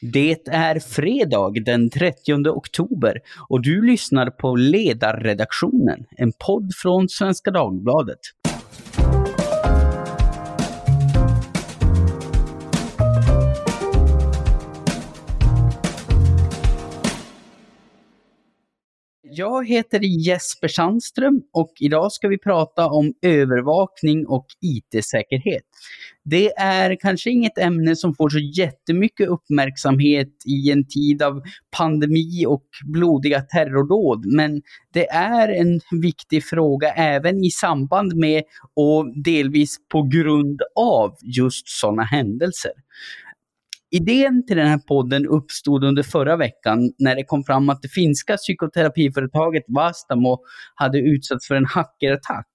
Det är fredag den 30 oktober och du lyssnar på Ledarredaktionen, en podd från Svenska Dagbladet. Jag heter Jesper Sandström och idag ska vi prata om övervakning och IT-säkerhet. Det är kanske inget ämne som får så jättemycket uppmärksamhet i en tid av pandemi och blodiga terrordåd, men det är en viktig fråga även i samband med och delvis på grund av just sådana händelser. Idén till den här podden uppstod under förra veckan när det kom fram att det finska psykoterapiföretaget Vastamo hade utsatts för en hackerattack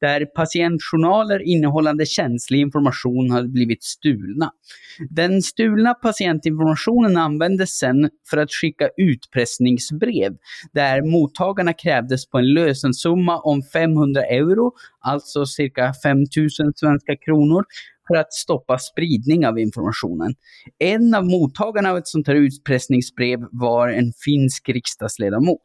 där patientjournaler innehållande känslig information hade blivit stulna. Den stulna patientinformationen användes sedan för att skicka utpressningsbrev där mottagarna krävdes på en lösensumma om 500 euro, alltså cirka 5000 svenska kronor, för att stoppa spridning av informationen. En av mottagarna av ett sånt här utpressningsbrev var en finsk riksdagsledamot.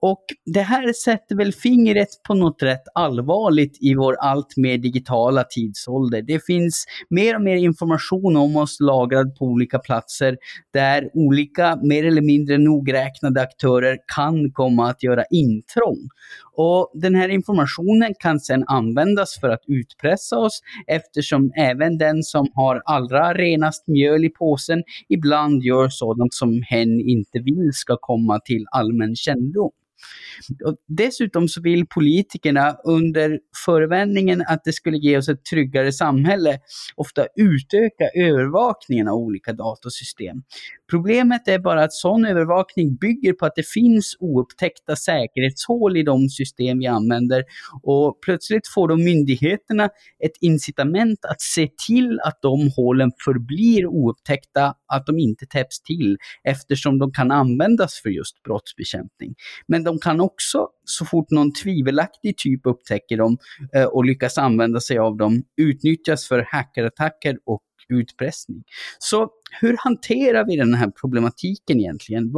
Och det här sätter väl fingret på något rätt allvarligt i vår allt mer digitala tidsålder. Det finns mer och mer information om oss lagrad på olika platser där olika mer eller mindre nogräknade aktörer kan komma att göra intrång. Och den här informationen kan sedan användas för att utpressa oss eftersom även den som har allra renast mjöl i påsen ibland gör sådant som hen inte vill ska komma till allmän kännedom. Och dessutom så vill politikerna under förevändningen att det skulle ge oss ett tryggare samhälle ofta utöka övervakningen av olika datasystem. Problemet är bara att sån övervakning bygger på att det finns oupptäckta säkerhetshål i de system vi använder och plötsligt får då myndigheterna ett incitament att se till att de hålen förblir oupptäckta, att de inte täpps till eftersom de kan användas för just brottsbekämpning. Men de kan också, så fort någon tvivelaktig typ upptäcker dem eh, och lyckas använda sig av dem, utnyttjas för hackerattacker och utpressning. Så hur hanterar vi den här problematiken egentligen?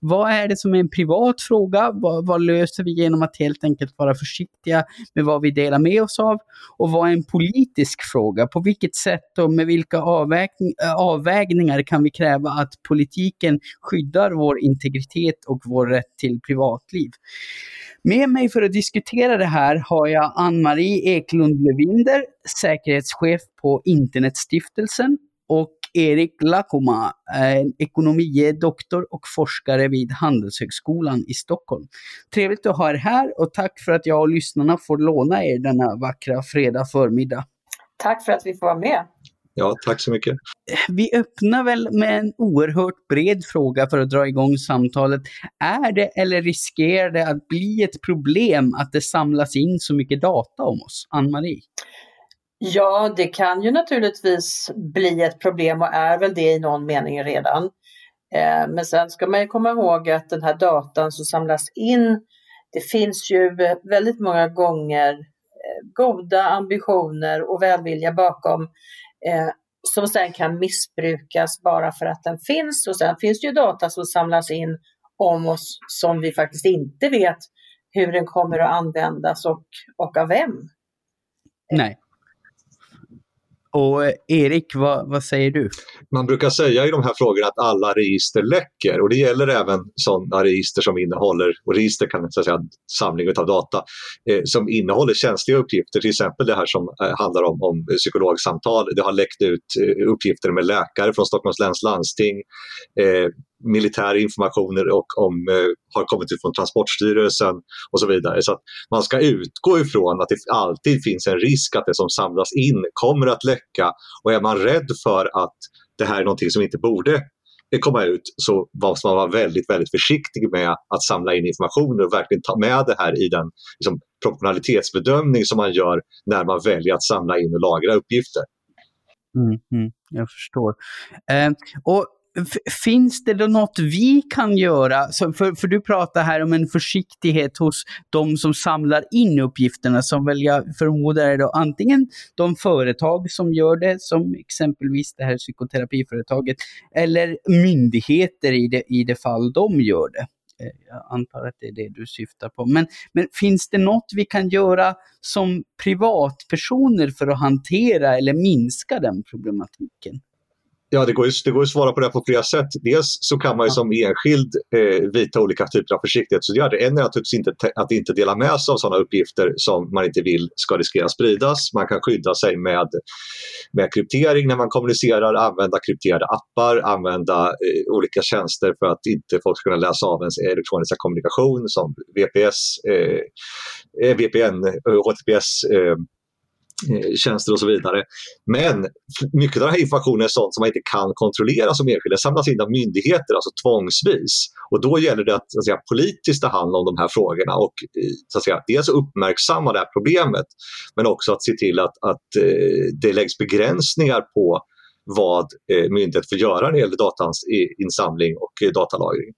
Vad, är det som är en privat fråga? Vad, vad, löser vi genom att helt enkelt vara försiktiga med vad vi delar med oss av? Och vad är en politisk fråga? På vilket sätt och med vilka avvägning, eh, avvägningar kan vi kräva att politiken skyddar vår integritet och vår rätt till privatliv? Med mig för att diskutera det här har jag Ann-Marie Eklund Levinder, säkerhetschef på Internetstiftelsen och Erik Lakoma, en ekonomie doktor och forskare vid Handelshögskolan i Stockholm. Trevligt att ha er här och tack för att jag och lyssnarna får låna er denna vackra fredag förmiddag. Tack för att vi får vara med. Ja, tack så mycket. Vi öppnar väl med en oerhört bred fråga för att dra igång samtalet. Är det eller riskerar det att bli ett problem att det samlas in så mycket data om oss? Ann-Marie? Ja, det kan ju naturligtvis bli ett problem och är väl det i någon mening redan. Eh, men sen ska man ju komma ihåg att den här datan som samlas in, det finns ju väldigt många gånger eh, goda ambitioner och välvilja bakom eh, som sen kan missbrukas bara för att den finns. Och sen finns det ju data som samlas in om oss som vi faktiskt inte vet hur den kommer att användas och, och av vem. Nej. Och eh, Erik, vad, vad, säger du? Man brukar säga i de här frågorna att alla register läcker och det gäller även sådana register som innehåller, och register kan så att säga samling av data, eh, som innehåller känsliga uppgifter, till exempel det här som eh, handlar om, om psykologsamtal. Det har läckt ut eh, uppgifter med läkare från Stockholms läns landsting, eh, militära militär och om, eh, har kommit ut från Transportstyrelsen och så vidare. Så att man ska utgå ifrån att det alltid finns en risk att det som samlas in kommer att läcka och är man rädd för att det här är någonting som inte borde eh, komma ut så måste man vara väldigt, väldigt försiktig med att samla in information och verkligen ta med det här i den liksom, proportionalitetsbedömning som man gör när man väljer att samla in och lagra uppgifter. Mm, mm, jag förstår. Eh, och finns det då något vi kan göra? För, för du pratar här om en försiktighet hos de som samlar in uppgifterna, som väl jag förmodar är då antingen de företag som gör det, som exempelvis det här psykoterapiföretaget, eller myndigheter i det, i det fall de gör det. Eh, jag antar att det är det du syftar på. Men, men finns det något vi kan göra som privatpersoner för att hantera eller minska den problematiken? Ja, det går, ju, det går att svara på det på flera sätt. Dels så kan man ju som enskild eh, vidta olika typer av försiktighetsåtgärder. En är naturligtvis inte att inte dela med sig av sådana uppgifter som man inte vill ska riskera spridas. Man kan skydda sig med, med kryptering när man kommunicerar, använda krypterade appar, använda eh, olika tjänster för att inte folk ska kunna läsa av ens elektroniska kommunikation som VPS, eh, VPN, HTTPS Eh, Eh, tjänster och så vidare. Men mycket av den här informationen är sånt som man inte kan kontrollera som enskild. Det samlas in av myndigheter, alltså tvångsvis. Och då gäller det att, att säga, politiskt ta hand om de här frågorna och eh, så att säga, dels uppmärksamma det här problemet men också att se till att, att eh, det läggs begränsningar på vad myndigheter får göra när det gäller datainsamling och datalagring.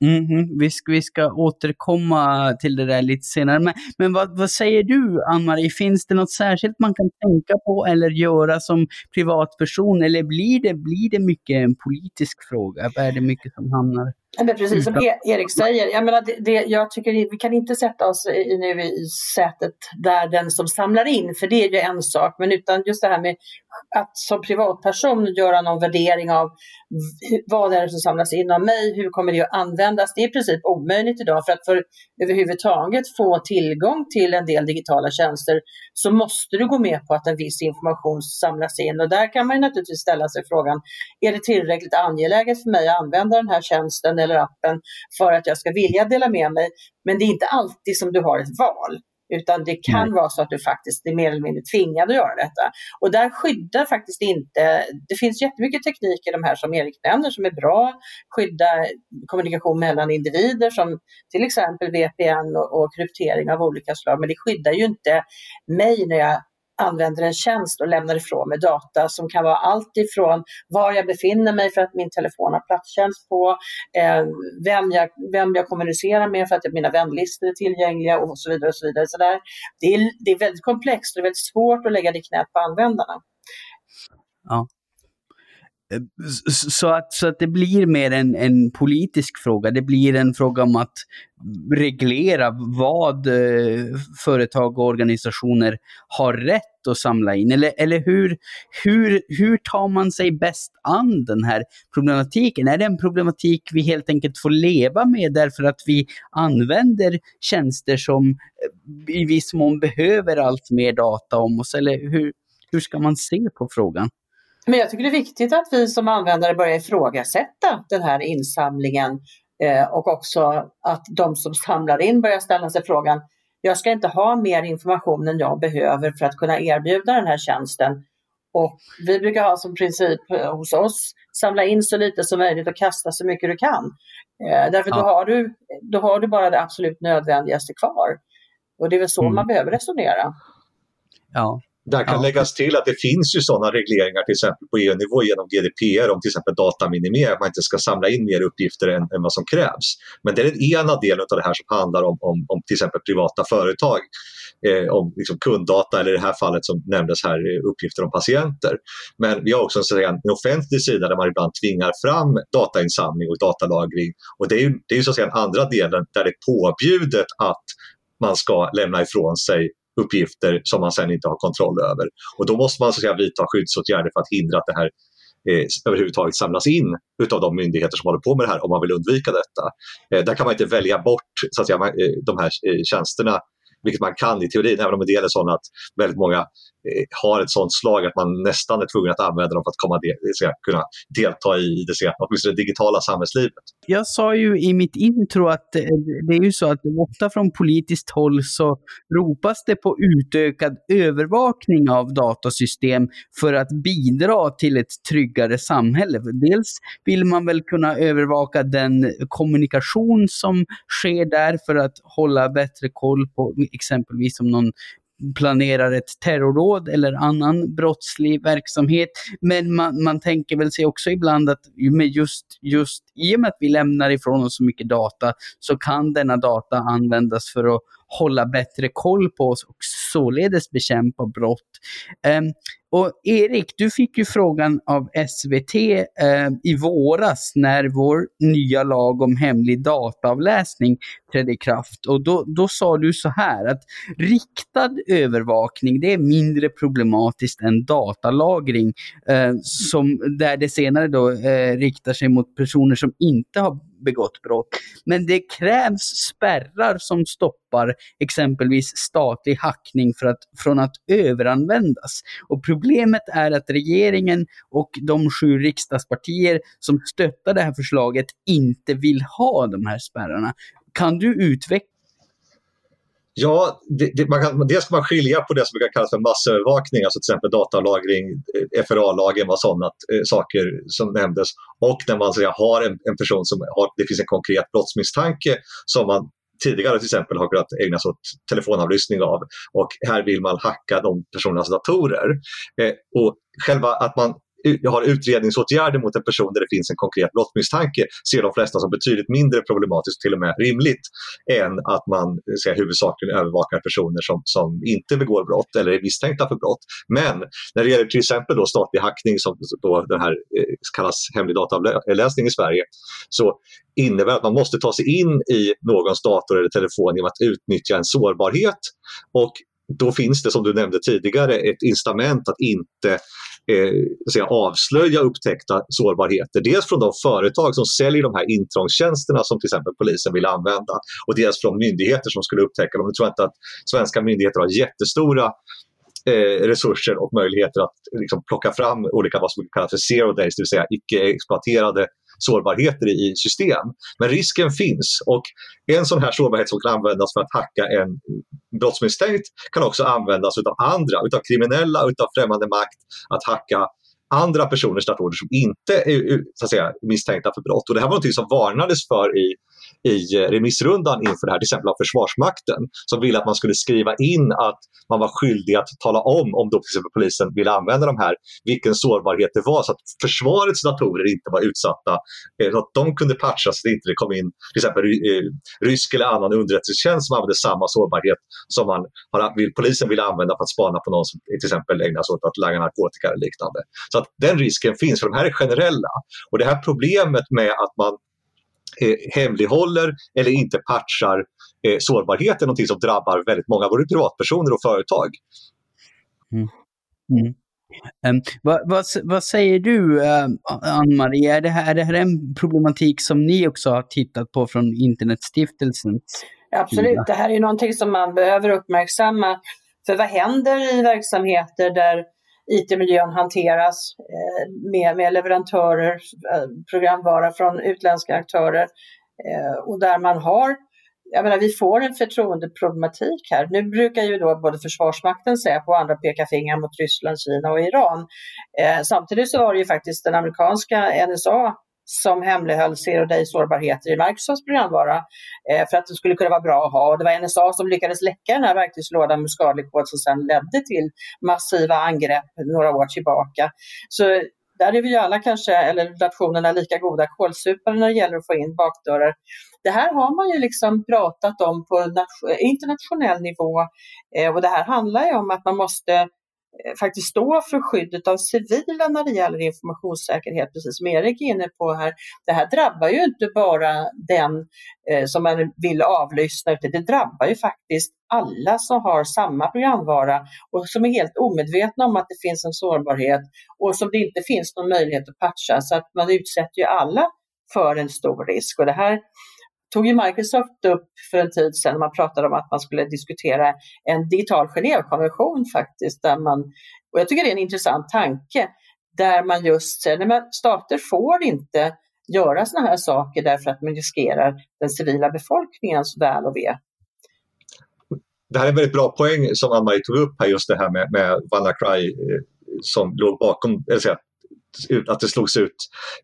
Mm -hmm. vi, ska, vi ska återkomma till det där lite senare. Men, men vad, vad säger du, Ann-Marie? Finns det något särskilt man kan tänka på eller göra som privatperson? Eller blir det, blir det mycket en politisk fråga? Är det mycket som hamnar men precis som e- Erik säger, jag, menar, det, det, jag tycker vi kan inte sätta oss i, nu i sätet där den som samlar in, för det är ju en sak, men utan just det här med att som privatperson göra någon värdering av vad är det som samlas in av mig, hur kommer det att användas? Det är i princip omöjligt idag för att för överhuvudtaget få tillgång till en del digitala tjänster så måste du gå med på att en viss information samlas in. Och där kan man naturligtvis ställa sig frågan, är det tillräckligt angeläget för mig att använda den här tjänsten eller appen för att jag ska vilja dela med mig? Men det är inte alltid som du har ett val. Utan det kan Nej. vara så att du faktiskt är mer eller mindre tvingad att göra detta. Och där skyddar faktiskt inte, det finns jättemycket teknik i de här som Erik nämner som är bra, skydda kommunikation mellan individer som till exempel VPN och, och kryptering av olika slag, men det skyddar ju inte mig när jag använder en tjänst och lämnar ifrån mig data som kan vara allt ifrån var jag befinner mig för att min telefon har platstjänst på, eh, vem, jag, vem jag kommunicerar med för att mina vänlistor är tillgängliga och så vidare. Och så vidare. Så där, det, är, det är väldigt komplext och det är väldigt svårt att lägga det i knät på användarna. Ja. Så att, så att det blir mer en, en politisk fråga. Det blir en fråga om att reglera vad eh, företag och organisationer har rätt att samla in. Eller, eller hur, hur, hur tar man sig bäst an den här problematiken? Är det en problematik vi helt enkelt får leva med därför att vi använder tjänster som eh, i viss mån behöver allt mer data om oss? Eller hur, hur ska man se på frågan? Men jag tycker det är viktigt att vi som användare börjar ifrågasätta den här insamlingen eh, och också att de som samlar in börjar ställa sig frågan, jag ska inte ha mer information än jag behöver för att kunna erbjuda den här tjänsten. Och vi brukar ha som princip eh, hos oss, samla in så lite som möjligt och kasta så mycket du kan. Eh, därför ja. då, har du, då har du bara det absolut nödvändigaste kvar. Och det är väl så mm. man behöver resonera. Ja, där kan ja. läggas till att det finns ju sådana regleringar till exempel på EU-nivå genom GDPR om till exempel dataminimering, att man inte ska samla in mer uppgifter än, än, vad som krävs. Men det är den ena delen av det här som handlar om, om, om till exempel privata företag, eh, om liksom kunddata eller i det här fallet som nämndes här, eh, uppgifter om patienter. Men vi har också en, en offentlig sida där man ibland tvingar fram datainsamling och datalagring och det är ju, det är ju så att säga den andra delen där det är påbjudet att man ska lämna ifrån sig uppgifter som man sen inte har kontroll över. Och då måste man så att säga, vidta skyddsåtgärder för att hindra att det här eh, överhuvudtaget samlas in utav de myndigheter som håller på med det här om man vill undvika detta. Eh, där kan man inte välja bort så att säga, eh, de här eh, tjänsterna vilket man kan i teorin, även om det är sådana att väldigt många Eh, har ett sånt slag att man nästan är tvungen att använda dem för att komma de, kunna delta i det, åtminstone det digitala samhällslivet. Jag sa ju i mitt intro att eh, det är ju så att ofta från politiskt håll så ropas det på utökad övervakning av datasystem för att bidra till ett tryggare samhälle. Dels vill man väl kunna övervaka den kommunikation som sker där för att hålla bättre koll på exempelvis om någon planerar ett terrorråd eller annan brottslig verksamhet. Men man, man tänker väl sig också ibland att med just, just i och med att vi lämnar ifrån oss så mycket data så kan denna data användas för att hålla bättre koll på oss och således bekämpa brott. Um, och Erik, du fick ju frågan av SVT eh, i våras när vår nya lag om hemlig dataavläsning trädde i kraft. Och då, då sa du så här att riktad övervakning det är mindre problematiskt än datalagring, eh, som, där det senare då eh, riktar sig mot personer som inte har begått brott. Men det krävs spärrar som stoppar exempelvis statlig hackning för att, från att överanvändas. Och problemet är att regeringen och de sju riksdagspartier som stöttar det här förslaget inte vill ha de här spärrarna. Kan du utveckla Ja, det, det, man kan, dels ska man skilja på det som brukar kallas för massövervakning, alltså till exempel datalagring, eh, FRA-lagen och sådana eh, saker som nämndes. Och när man säga, har en, en, person som har, det finns en konkret brottsmisstanke som man tidigare till exempel har kunnat ägna sig åt telefonavlyssning av och här vill man hacka de personernas datorer. Eh, och själva att man har utredningsåtgärder mot en person där det finns en konkret brottsmisstanke ser de flesta som betydligt mindre problematiskt, till och med rimligt, än att man eh, säga, huvudsakligen övervakar personer som, som inte begår brott eller är misstänkta för brott. Men när det gäller till exempel då statlig hackning, som då den här eh, kallas hemlig dataavläsning i Sverige, så innebär att man måste ta sig in i någons dator eller telefon genom att utnyttja en sårbarhet och då finns det som du nämnde tidigare ett incitament att inte eh, säga, avslöja upptäckta sårbarheter. Dels från de företag som säljer de här intrångstjänsterna som till exempel polisen vill använda och dels från myndigheter som skulle upptäcka dem. Jag tror inte att svenska myndigheter har jättestora eh, resurser och möjligheter att liksom, plocka fram olika vad som kallas för zero days, det vill säga icke exploaterade sårbarheter i system. Men risken finns och en sån här sårbarhet som kan användas för att hacka en brottsmisstänkt kan också användas av andra, utav kriminella, utav främmande makt att hacka andra personers datorer som inte är så att säga, misstänkta för brott. Och det här var något som varnades för i i eh, remissrundan inför det här, till exempel av Försvarsmakten, som ville att man skulle skriva in att man var skyldig att tala om, om då till exempel polisen ville använda de här, vilken sårbarhet det var så att försvarets datorer inte var utsatta, eh, så att de kunde patchas så att det inte kom in till exempel eh, rysk eller annan underrättelsetjänst som använde samma sårbarhet som man polisen ville använda för att spana på någon som till exempel ägnar sig åt att laga narkotika eller liknande. Så att den risken finns, för de här är generella. Och det här problemet med att man hemlighåller eller inte patchar eh, sårbarhet är någonting som drabbar väldigt många, både privatpersoner och företag. Mm. Mm. Um, vad, vad, vad, säger du, uh, Ann-Marie? Är det, här, är det här en problematik som ni också har tittat på från Internetstiftelsen? Absolut, det här är någonting som man behöver uppmärksamma. För vad händer i verksamheter där IT-miljön hanteras eh, med, med leverantörer, eh, programvara från utländska aktörer eh, och där man har jag menar, vi får en förtroendeproblematik här. Nu brukar ju då både Försvarsmakten, Säpo och andra peka fingrar mot Ryssland, Kina och Iran. Eh, samtidigt så var det ju faktiskt den amerikanska NSA som hemlighöll zero day sårbarheter i Microsofts programvara eh, för att det skulle kunna vara bra att ha. Och det var NSA som lyckades läcka den här verktygslådan med skadlig kod som sedan ledde till massiva angrepp några år tillbaka. Så där är vi alla kanske, eller nationerna, lika goda kålsupare när det gäller att få in bakdörrar. Det här har man ju liksom pratat om på internationell nivå eh, och det här handlar ju om att man måste Eh, faktiskt stå för skyddet av civila när det gäller informationssäkerhet, precis som Erik är inne på här. Det här drabbar ju inte bara den eh, som man vill avlyssna, utan det drabbar ju faktiskt alla som har samma programvara och som är helt omedvetna om att det finns en sårbarhet och som det inte finns någon möjlighet att patcha. Så att man utsätter ju alla för en stor risk. Och det här tog ju Microsoft upp för en tid sedan, man pratade om att man skulle diskutera en digital Genèvekonvention faktiskt, där man, och jag tycker det är en intressant tanke, där man just säger att stater får inte göra sådana här saker därför att man riskerar den civila befolkningens väl och ve. Det här är en väldigt bra poäng som Ann-Marie tog upp här, just det här med, med WannaCry eh, som låg bakom, eller att det slogs ut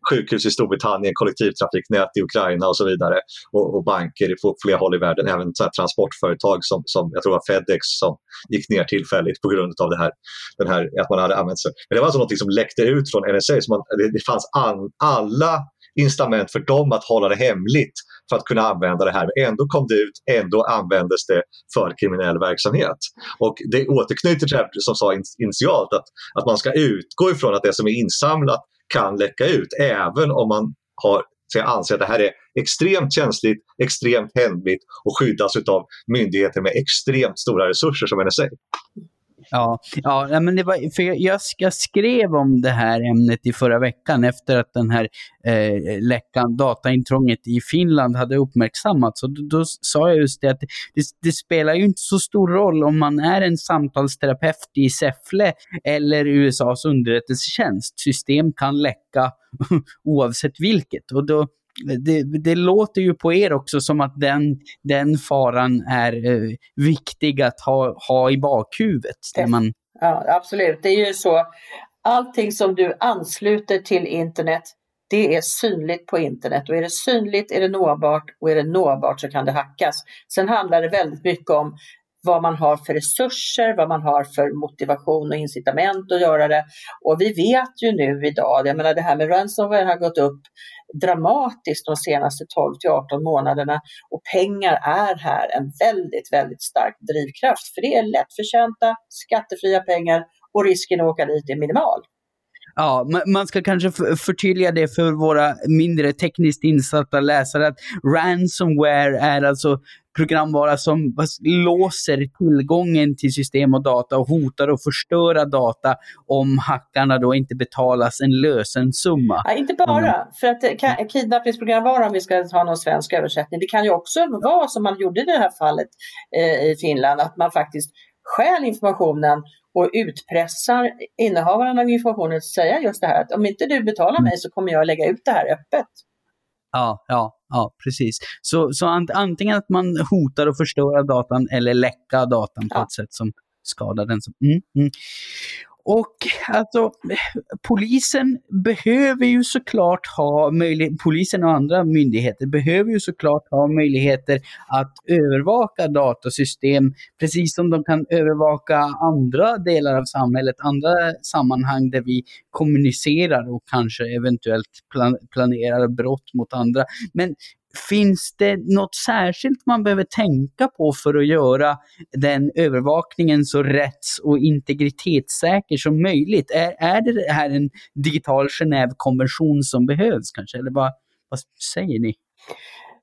sjukhus i Storbritannien, kollektivtrafiknät i Ukraina och så vidare. Och, och banker på flera håll i världen, även så transportföretag som, som jag tror var Fedex som gick ner tillfälligt på grund av det här, den här att man hade använt sig. Men det var alltså något som läckte ut från NSA. Så man, det, det fanns an, alla incitament för dem att hålla det hemligt för att kunna använda det här. Ändå kom det ut, ändå användes det för kriminell verksamhet. Och det återknyter till det som sa initialt att, att man ska utgå ifrån att det som är insamlat kan läcka ut även om man har så jag anser att det här är extremt känsligt, extremt händigt och skyddas av myndigheter med extremt stora resurser som NSA. Ja, ja men det var, för jag, jag skrev om det här ämnet i förra veckan efter att den här eh, läckan, dataintrånget i Finland hade uppmärksammats. Och då, då sa jag just det att det, det, spelar ju inte så stor roll om man är en samtalsterapeut i Säffle eller USAs underrättelsetjänst. System kan läcka oavsett vilket. Och då, det, det, låter ju på er också som att den, den faran är eh, viktig att ha, ha i bakhuvudet. Det, man... Ja, absolut. Det är ju så. Allting som du ansluter till internet, det är synligt på internet. Och är det synligt är det nåbart och är det nåbart så kan det hackas. Sen handlar det väldigt mycket om vad man har för resurser, vad man har för motivation och incitament att göra det. Och vi vet ju nu idag, jag menar det här med ransomware har gått upp dramatiskt de senaste 12 till 18 månaderna och pengar är här en väldigt, väldigt stark drivkraft för det är lättförtjänta, skattefria pengar och risken att åka dit är minimal. Ja, man ska kanske förtydliga det för våra mindre tekniskt insatta läsare att ransomware är alltså programvara som låser tillgången till system och data och hotar att förstöra data om hackarna då inte betalas en lösensumma. Ja, inte bara, mm. för att eh, kidnappningsprogramvara, om vi ska ha någon svensk översättning, det kan ju också vara som man gjorde i det här fallet eh, i Finland, att man faktiskt stjäl informationen och utpressar innehavaren av informationen att säga just det här att om inte du betalar mm. mig så kommer jag lägga ut det här öppet. Ja, ja, ja, precis. Så, så antingen att man hotar att förstöra datan eller läcka datan på ja. ett sätt som skadar den. Mm, mm. Och alltså, polisen behöver ju såklart ha möjlighet, polisen och andra myndigheter behöver ju såklart ha möjligheter att övervaka datasystem, precis som de kan övervaka andra delar av samhället, andra sammanhang där vi kommunicerar och kanske eventuellt plan planerar brott mot andra. Men Finns det något särskilt man behöver tänka på för att göra den övervakningen så rätts och integritetssäker som möjligt? Är, är det här en digital Genèvekonvention som behövs kanske? Eller vad, vad säger ni?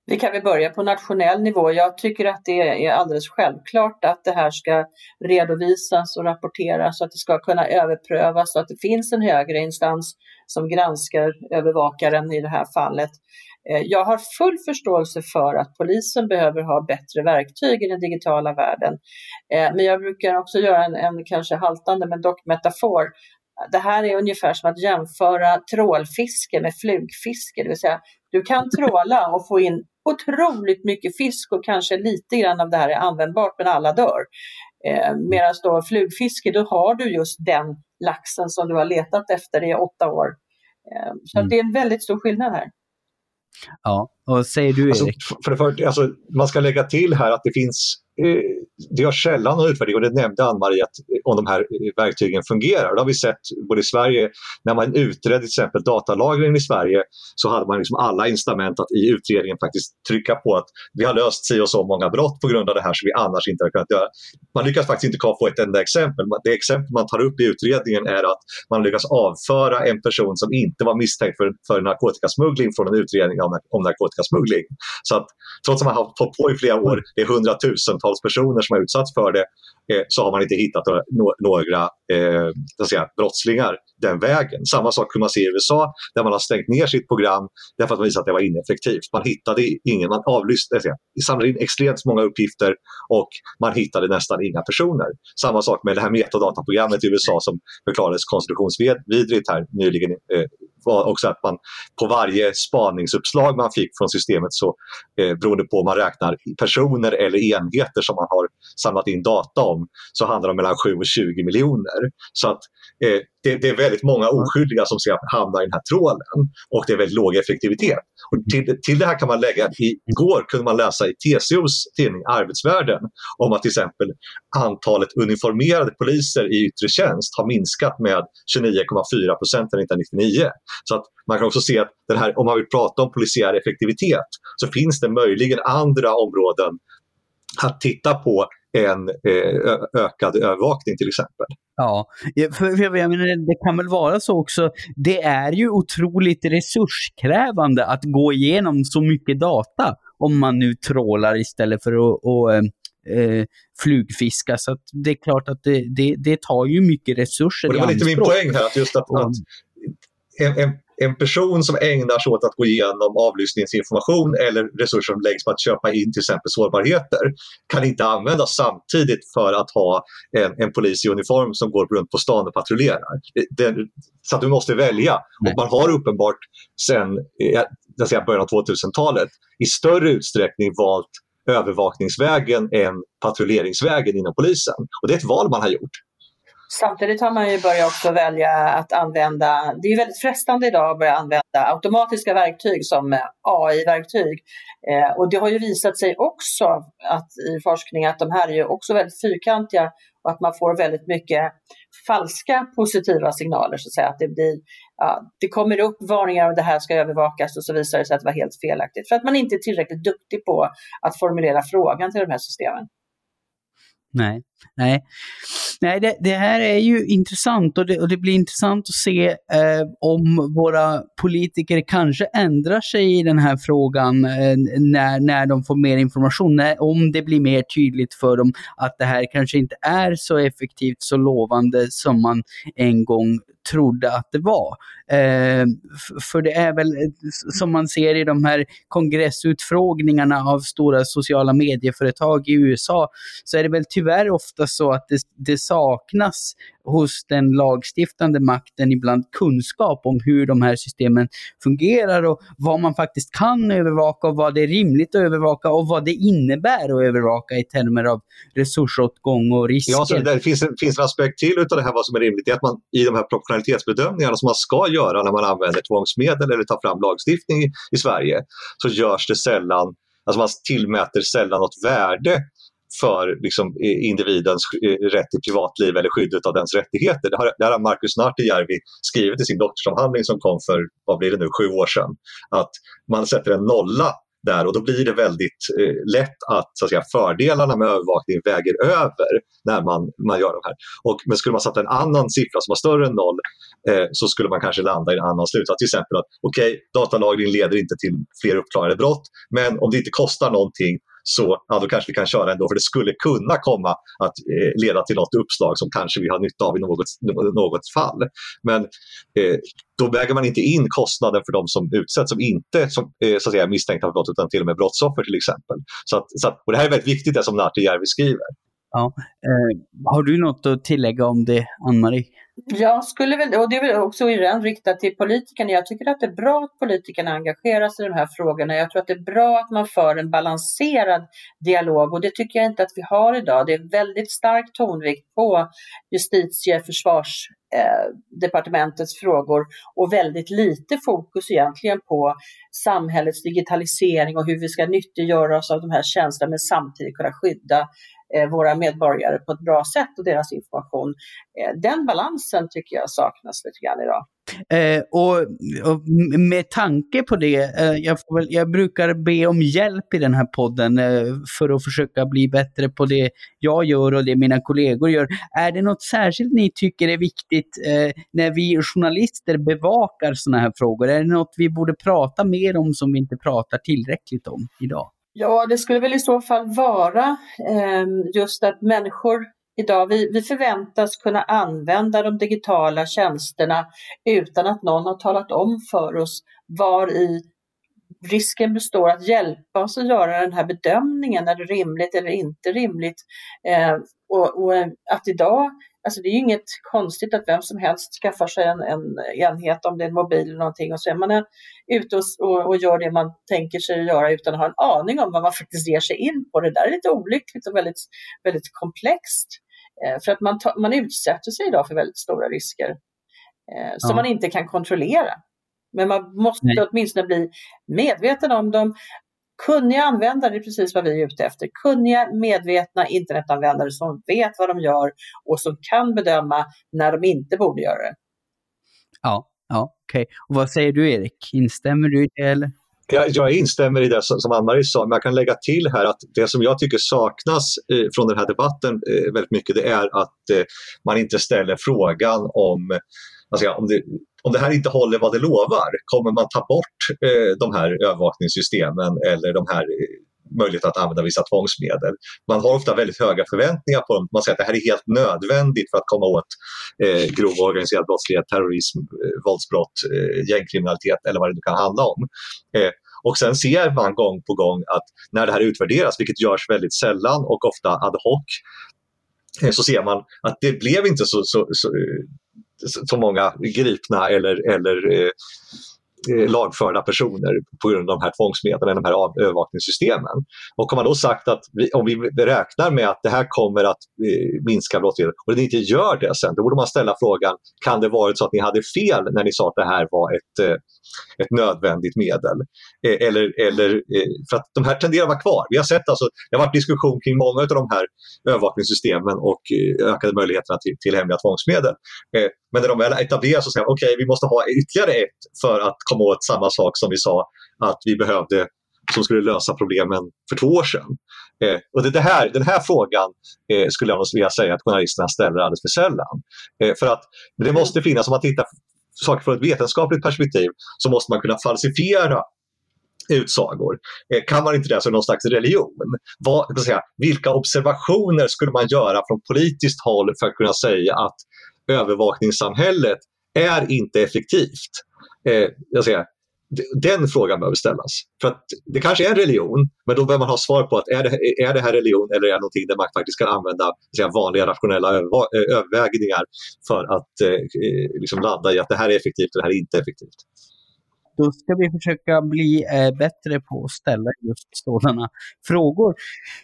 Vi kan väl börja på nationell nivå. Jag tycker att det är alldeles självklart att det här ska redovisas och rapporteras så att det ska kunna överprövas så att det finns en högre instans som granskar övervakaren i det här fallet. Eh, jag har full förståelse för att polisen behöver ha bättre verktyg i den digitala världen. Eh, men jag brukar också göra en, en kanske haltande men dock metafor. Det här är ungefär som att jämföra trålfiske med flugfiske, det vill säga du kan tråla och få in otroligt mycket fisk och kanske lite grann av det här är användbart men alla dör. Eh, Medan då flugfiske, då har du just den laxen som du har letat efter i åtta år. Eh, så mm. det är en väldigt stor skillnad här. Ja, och säger du alltså, Erik? Alltså, för det första, alltså, man ska lägga till här att det finns Eh, det har sällan någon utvärdering, och det nämnde Ann-Marie, att eh, om de här eh, verktygen fungerar. Det har vi sett både i Sverige, när man utredde till exempel datalagringen i Sverige så hade man liksom alla incitament att i utredningen faktiskt trycka på att vi har löst si och så många brott på grund av det här som vi annars inte hade kunnat göra. Man lyckas faktiskt inte få ett enda exempel. Det exempel man tar upp i utredningen är att man lyckas avföra en person som inte var misstänkt för, för narkotikasmuggling från en utredning om, om narkotikasmuggling. Så att trots att man har fått på i flera år, det är hundratusentals tusentals personer som har utsatts för det eh, så har man inte hittat några eh, säga, brottslingar den vägen. Samma sak kunde man se i USA där man har stängt ner sitt program därför att man visade att det var ineffektivt. Man hittade ingen, man avlyssnade, samlade in extremt många uppgifter och man hittade nästan inga personer. Samma sak med det här metadataprogrammet i USA som förklarades konstitutionsvidrigt här nyligen eh, var också att man på varje spaningsuppslag man fick från systemet så eh, beroende på om man räknar personer eller enheter som man har samlat in data om så handlar det om mellan 7 och 20 miljoner. Så att eh, det, det, är väldigt många oskyldiga som ska hamna i den här trålen och det är väldigt låg effektivitet. Och till, till det här kan man lägga att igår kunde man läsa i TCOs tidning Arbetsvärlden om att till exempel antalet uniformerade poliser i yttre tjänst har minskat med 29,4 procent sedan 1999. Så att man kan också se att den här, om man vill prata om polisiär effektivitet så finns det möjligen andra områden att titta på en eh, ökad övervakning till exempel. Ja, för, för jag menar, det kan väl vara så också. Det är ju otroligt resurskrävande att gå igenom så mycket data om man nu trålar istället för att och, eh, flugfiska. Så det är klart att det, det, det tar ju mycket resurser och Det var lite min poäng här, att just att, att en, en, en person som ägnar sig åt att gå igenom avlyssningsinformation eller resurser som läggs på att köpa in till exempel sårbarheter kan inte användas samtidigt för att ha en, en polis i uniform som går runt på stan och patrullerar. Det, så att du måste välja. Och man har uppenbart sen eh, början av 2000-talet i större utsträckning valt övervakningsvägen än patrulleringsvägen inom polisen. Och det är ett val man har gjort. Samtidigt har man ju börjat också välja att använda, det är väldigt frestande idag att börja använda automatiska verktyg som eh, AI-verktyg. Eh, och det har ju visat sig också att i forskning att de här är ju också väldigt fyrkantiga och att man får väldigt mycket falska positiva signaler så att säga. Att det, blir, ja, det kommer upp varningar och det här ska övervakas och så visar det sig att det var helt felaktigt. För att man inte är tillräckligt duktig på att formulera frågan till de här systemen. Nej, nej. nej det, det här är ju intressant och det, och det blir intressant att se eh, om våra politiker kanske ändrar sig i den här frågan eh, när, när de får mer information. När, om det blir mer tydligt för dem att det här kanske inte är så effektivt, så lovande som man en gång trodde att det var. Eh, för det är väl, eh, som man ser i de här kongressutfrågningarna av stora sociala medieföretag i USA, så är det väl tyvärr ofta så att det, det saknas hos den lagstiftande makten ibland kunskap om hur de här systemen fungerar och vad man faktiskt kan övervaka och vad det är rimligt att övervaka och vad det innebär att övervaka i termer av resursåtgång och risker. Ja, så det finns, en, finns en aspekt till utav det här vad som är rimligt, det är att man i de här proportionalitetsbedömningarna som man ska göra när man använder tvångsmedel eller tar fram lagstiftning i, i Sverige, så görs det sällan, alltså man tillmäter sällan något värde för liksom, individens eh, rätt till privatliv eller skyddet av dens rättigheter. Det har, det har Markus Nartijärvi skrivit i sin doktorsavhandling som kom för, vad blir det nu, sju år sedan. Att man sätter en nolla där och då blir det väldigt eh, lätt att, så att säga, fördelarna med övervakning väger över när man, man gör de här. Och, men skulle man sätta en annan siffra som var större än noll eh, så skulle man kanske landa i en annan slutsats. Till exempel att okej, okay, datalagring leder inte till fler uppklarade brott men om det inte kostar någonting så ja, då kanske vi kan köra ändå för det skulle kunna komma att eh, leda till något uppslag som kanske vi har nytta av i något, något fall. Men eh, då väger man inte in kostnaden för de som utsätts som inte som, eh, så att säga, misstänkta för brott utan till och med brottsoffer till exempel. Så att, så att, och det här är väldigt viktigt det som Nartijärvi skriver. Ja. Eh, har du något att tillägga om det, Ann-Marie? Jag skulle väl, och det är väl också igen riktat till politikerna. Jag tycker att det är bra att politikerna engagerar sig i de här frågorna. Jag tror att det är bra att man för en balanserad dialog och det tycker jag inte att vi har idag. Det är väldigt stark tonvikt på justitie och försvarsdepartementets eh, frågor och väldigt lite fokus egentligen på samhällets digitalisering och hur vi ska nyttiggöra oss av de här tjänsterna men samtidigt kunna skydda Eh, våra medborgare på ett bra sätt och deras information. Eh, den balansen tycker jag saknas lite grann idag. Eh, och, och, med tanke på det, eh, jag, väl, jag, brukar be om hjälp i den här podden eh, för att försöka bli bättre på det jag gör och det mina kollegor gör. Är det något särskilt ni tycker är viktigt eh, när vi journalister bevakar sådana här frågor? Är det något vi borde prata mer om som vi inte pratar tillräckligt om idag? Ja, det skulle väl i så fall vara eh, just att människor idag, vi, vi förväntas kunna använda de digitala tjänsterna utan att någon har talat om för oss var i risken består att hjälpa oss att göra den här bedömningen, är det rimligt eller inte rimligt? Eh, och, och, eh, att idag Alltså det är ju inget konstigt att vem som helst skaffar sig en, en enhet, om det är en mobil eller någonting, och så är man ute och, och, och, gör det man tänker sig göra utan att ha en aning om vad man faktiskt ger sig in på. Det där är lite olyckligt och väldigt, väldigt komplext. Eh, för att man, ta, man utsätter sig idag för väldigt stora risker. eh, som ja. man inte kan kontrollera. Men man måste Nej. åtminstone bli medveten om dem. Kunniga användare är precis vad vi är ute efter. Kunniga, medvetna internetanvändare som vet vad de gör och som kan bedöma när de inte borde göra det. Ja, ja okej. Okay. Och vad säger du Erik? Instämmer du i det eller? Jag, jag instämmer i det som, som Ann-Marie sa, men jag kan lägga till här att det som jag tycker saknas eh, från den här debatten eh, väldigt mycket, det är att eh, man inte ställer frågan om, alltså, om, det, om det här inte håller vad det lovar, kommer man ta bort eh, de här övervakningssystemen eller de här eh, möjlighet att använda vissa tvångsmedel. Man har ofta väldigt höga förväntningar på dem. Man säger att det här är helt nödvändigt för att komma åt eh, grov organiserad brottslighet, terrorism, eh, våldsbrott, eh, gängkriminalitet eller vad det nu kan handla om. Eh, och sen ser man gång på gång att när det här utvärderas, vilket görs väldigt sällan och ofta ad hoc, eh, så ser man att det blev inte så, så, så, så många gripna eller, eller eh, eh, lagförda personer på grund av de här tvångsmedlen, de här övervakningssystemen. Och har man då sagt att vi, om vi räknar med att det här kommer att eh, minska brottsligheten och det inte gör det sen, då borde man ställa frågan, kan det varit så att ni hade fel när ni sa att det här var ett, eh, ett nödvändigt medel? Eh, eller, eller, eh, för att de här tenderar att vara kvar. Vi har sett alltså, det har varit diskussion kring många av de här övervakningssystemen och eh, ökade möjligheterna till, till hemliga tvångsmedel. Eh, men när de väl etableras så säger de, okej, okay, vi måste ha ytterligare ett för att komma åt samma sak som vi sa att vi behövde som skulle lösa problemen för två år sedan. Eh, och det, det, här, den här frågan eh, skulle jag nog vilja säga att journalisterna ställer alldeles för sällan. Eh, för att det måste finnas, om man tittar saker från ett vetenskapligt perspektiv, så måste man kunna falsifiera utsagor. Eh, kan man inte det så är det någon slags religion. Vad, säga, vilka observationer skulle man göra från politiskt håll för att kunna säga att övervakningssamhället är inte effektivt. Eh, jag säger, den frågan behöver ställas. För att det kanske är en religion, men då behöver man ha svar på att är det, är det här religion eller är det någonting där man faktiskt kan använda säga, vanliga rationella eh, övervägningar för att eh, eh, liksom landa i att det här är effektivt och det här är inte effektivt då ska vi försöka bli eh, bättre på att ställa just sådana frågor.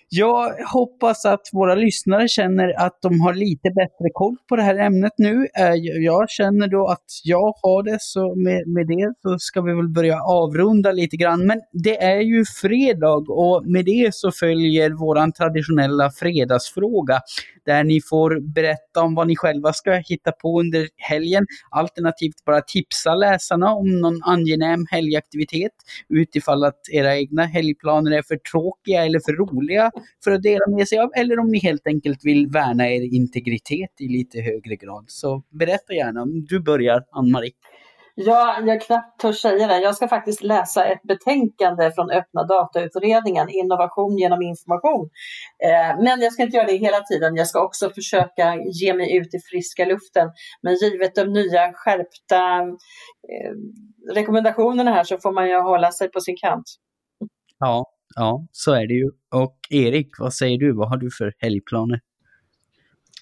Jag hoppas att våra lyssnare känner att de har lite bättre koll på det här ämnet nu. Eh, jag känner då att jag har det, så med, med det så ska vi väl börja avrunda lite grann. Men det är ju fredag och med det så följer våran traditionella fredagsfråga där ni får berätta om vad ni själva ska hitta på under helgen, alternativt bara tipsa läsarna om någon angenäm helgaktivitet utifall att era egna helgplaner är för tråkiga eller för roliga för att dela med sig av, eller om ni helt enkelt vill värna er integritet i lite högre grad. Så berätta gärna. Du börjar, Ann-Marie. Ja, jag knappt törs säga det. Jag ska faktiskt läsa ett betänkande från Öppna datautredningen, Innovation genom information. Eh, men jag ska inte göra det hela tiden. Jag ska också försöka ge mig ut i friska luften. Men givet de nya skärpta eh, rekommendationerna här så får man ju hålla sig på sin kant. Ja, ja, så är det ju. Och Erik, vad säger du? Vad har du för helgplaner?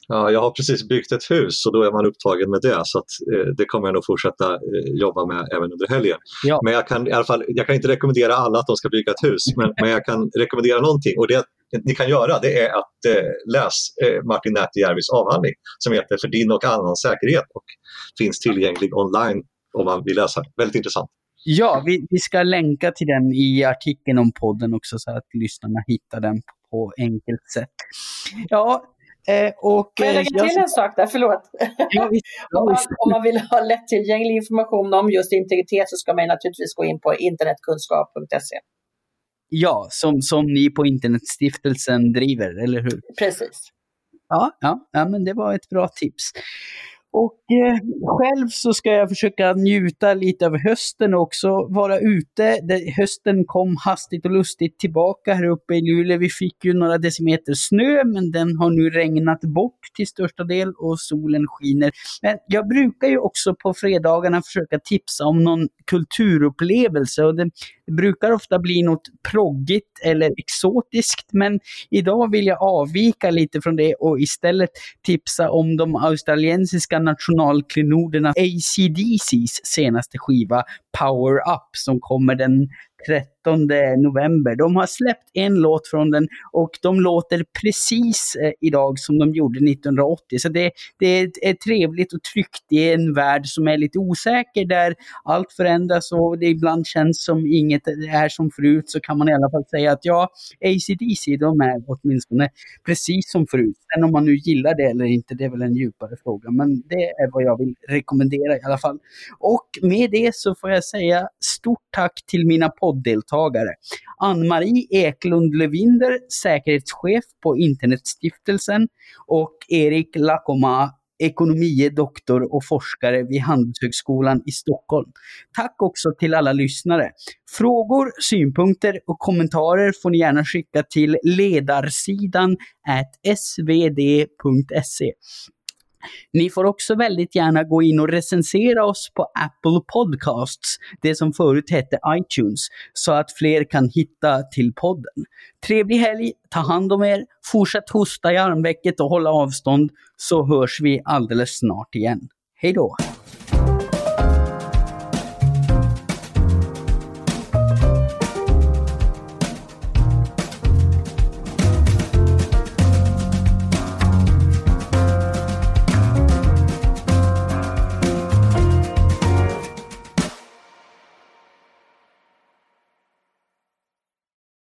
Ja, jag har precis byggt ett hus och då är man upptagen med det så att, eh, det kommer jag nog fortsätta eh, jobba med även under helgen. Ja. Men jag kan i alla fall, jag kan inte rekommendera alla att de ska bygga ett hus men, men jag kan rekommendera någonting och det ni kan göra det är att eh, läs eh, Martin Nätijärvis avhandling som heter För din och annans säkerhet och finns tillgänglig online om man vill läsa. Väldigt intressant. Ja, vi, vi ska länka till den i artikeln om podden också så att lyssnarna hittar den på enkelt sätt. Ja, Eh, och, Får jag lägga till jag... en sak där? Förlåt. Ja, visst, ja, om, man, om, man, vill ha lättillgänglig information om just integritet så ska man naturligtvis gå in på internetkunskap.se. Ja, som, som ni på Internetstiftelsen driver, eller hur? Precis. Ja, ja, ja, men det var ett bra tips. Och eh, själv så ska jag försöka njuta lite av hösten och också vara ute. Det, hösten kom hastigt och lustigt tillbaka här uppe i Luleå. Vi fick ju några decimeter snö, men den har nu regnat bort till största del och solen skiner. Men jag brukar ju också på fredagarna försöka tipsa om någon kulturupplevelse och det, det brukar ofta bli något proggigt eller exotiskt, men idag vill jag avvika lite från det och istället tipsa om de australiensiska nationalklenoderna ACDCs senaste skiva Power Up som kommer den 30 november. De har släppt en låt från den och de låter precis eh, idag som de gjorde 1980. Så det, det är trevligt och tryggt i en värld som är lite osäker, där allt förändras och det ibland känns som inget är som förut, så kan man i alla fall säga att ja, ACDC, de är åtminstone precis som förut. Sen om man nu gillar det eller inte, det är väl en djupare fråga, men det är vad jag vill rekommendera i alla fall. Och med det så får jag säga stort tack till mina podddeltagare. Ann-Marie Eklund Levinder, säkerhetschef på Internetstiftelsen och Erik Lakoma, ekonomie doktor och forskare vid Handelshögskolan i Stockholm. Tack också till alla lyssnare. Frågor, synpunkter och kommentarer får ni gärna skicka till ledarsidan svd.se. Ni får också väldigt gärna gå in och recensera oss på Apple Podcasts, det som förut hette iTunes, så att fler kan hitta till podden. Trevlig helg, ta hand om er, fortsätt hosta i armvecket och hålla avstånd, så hörs vi alldeles snart igen. Hej då!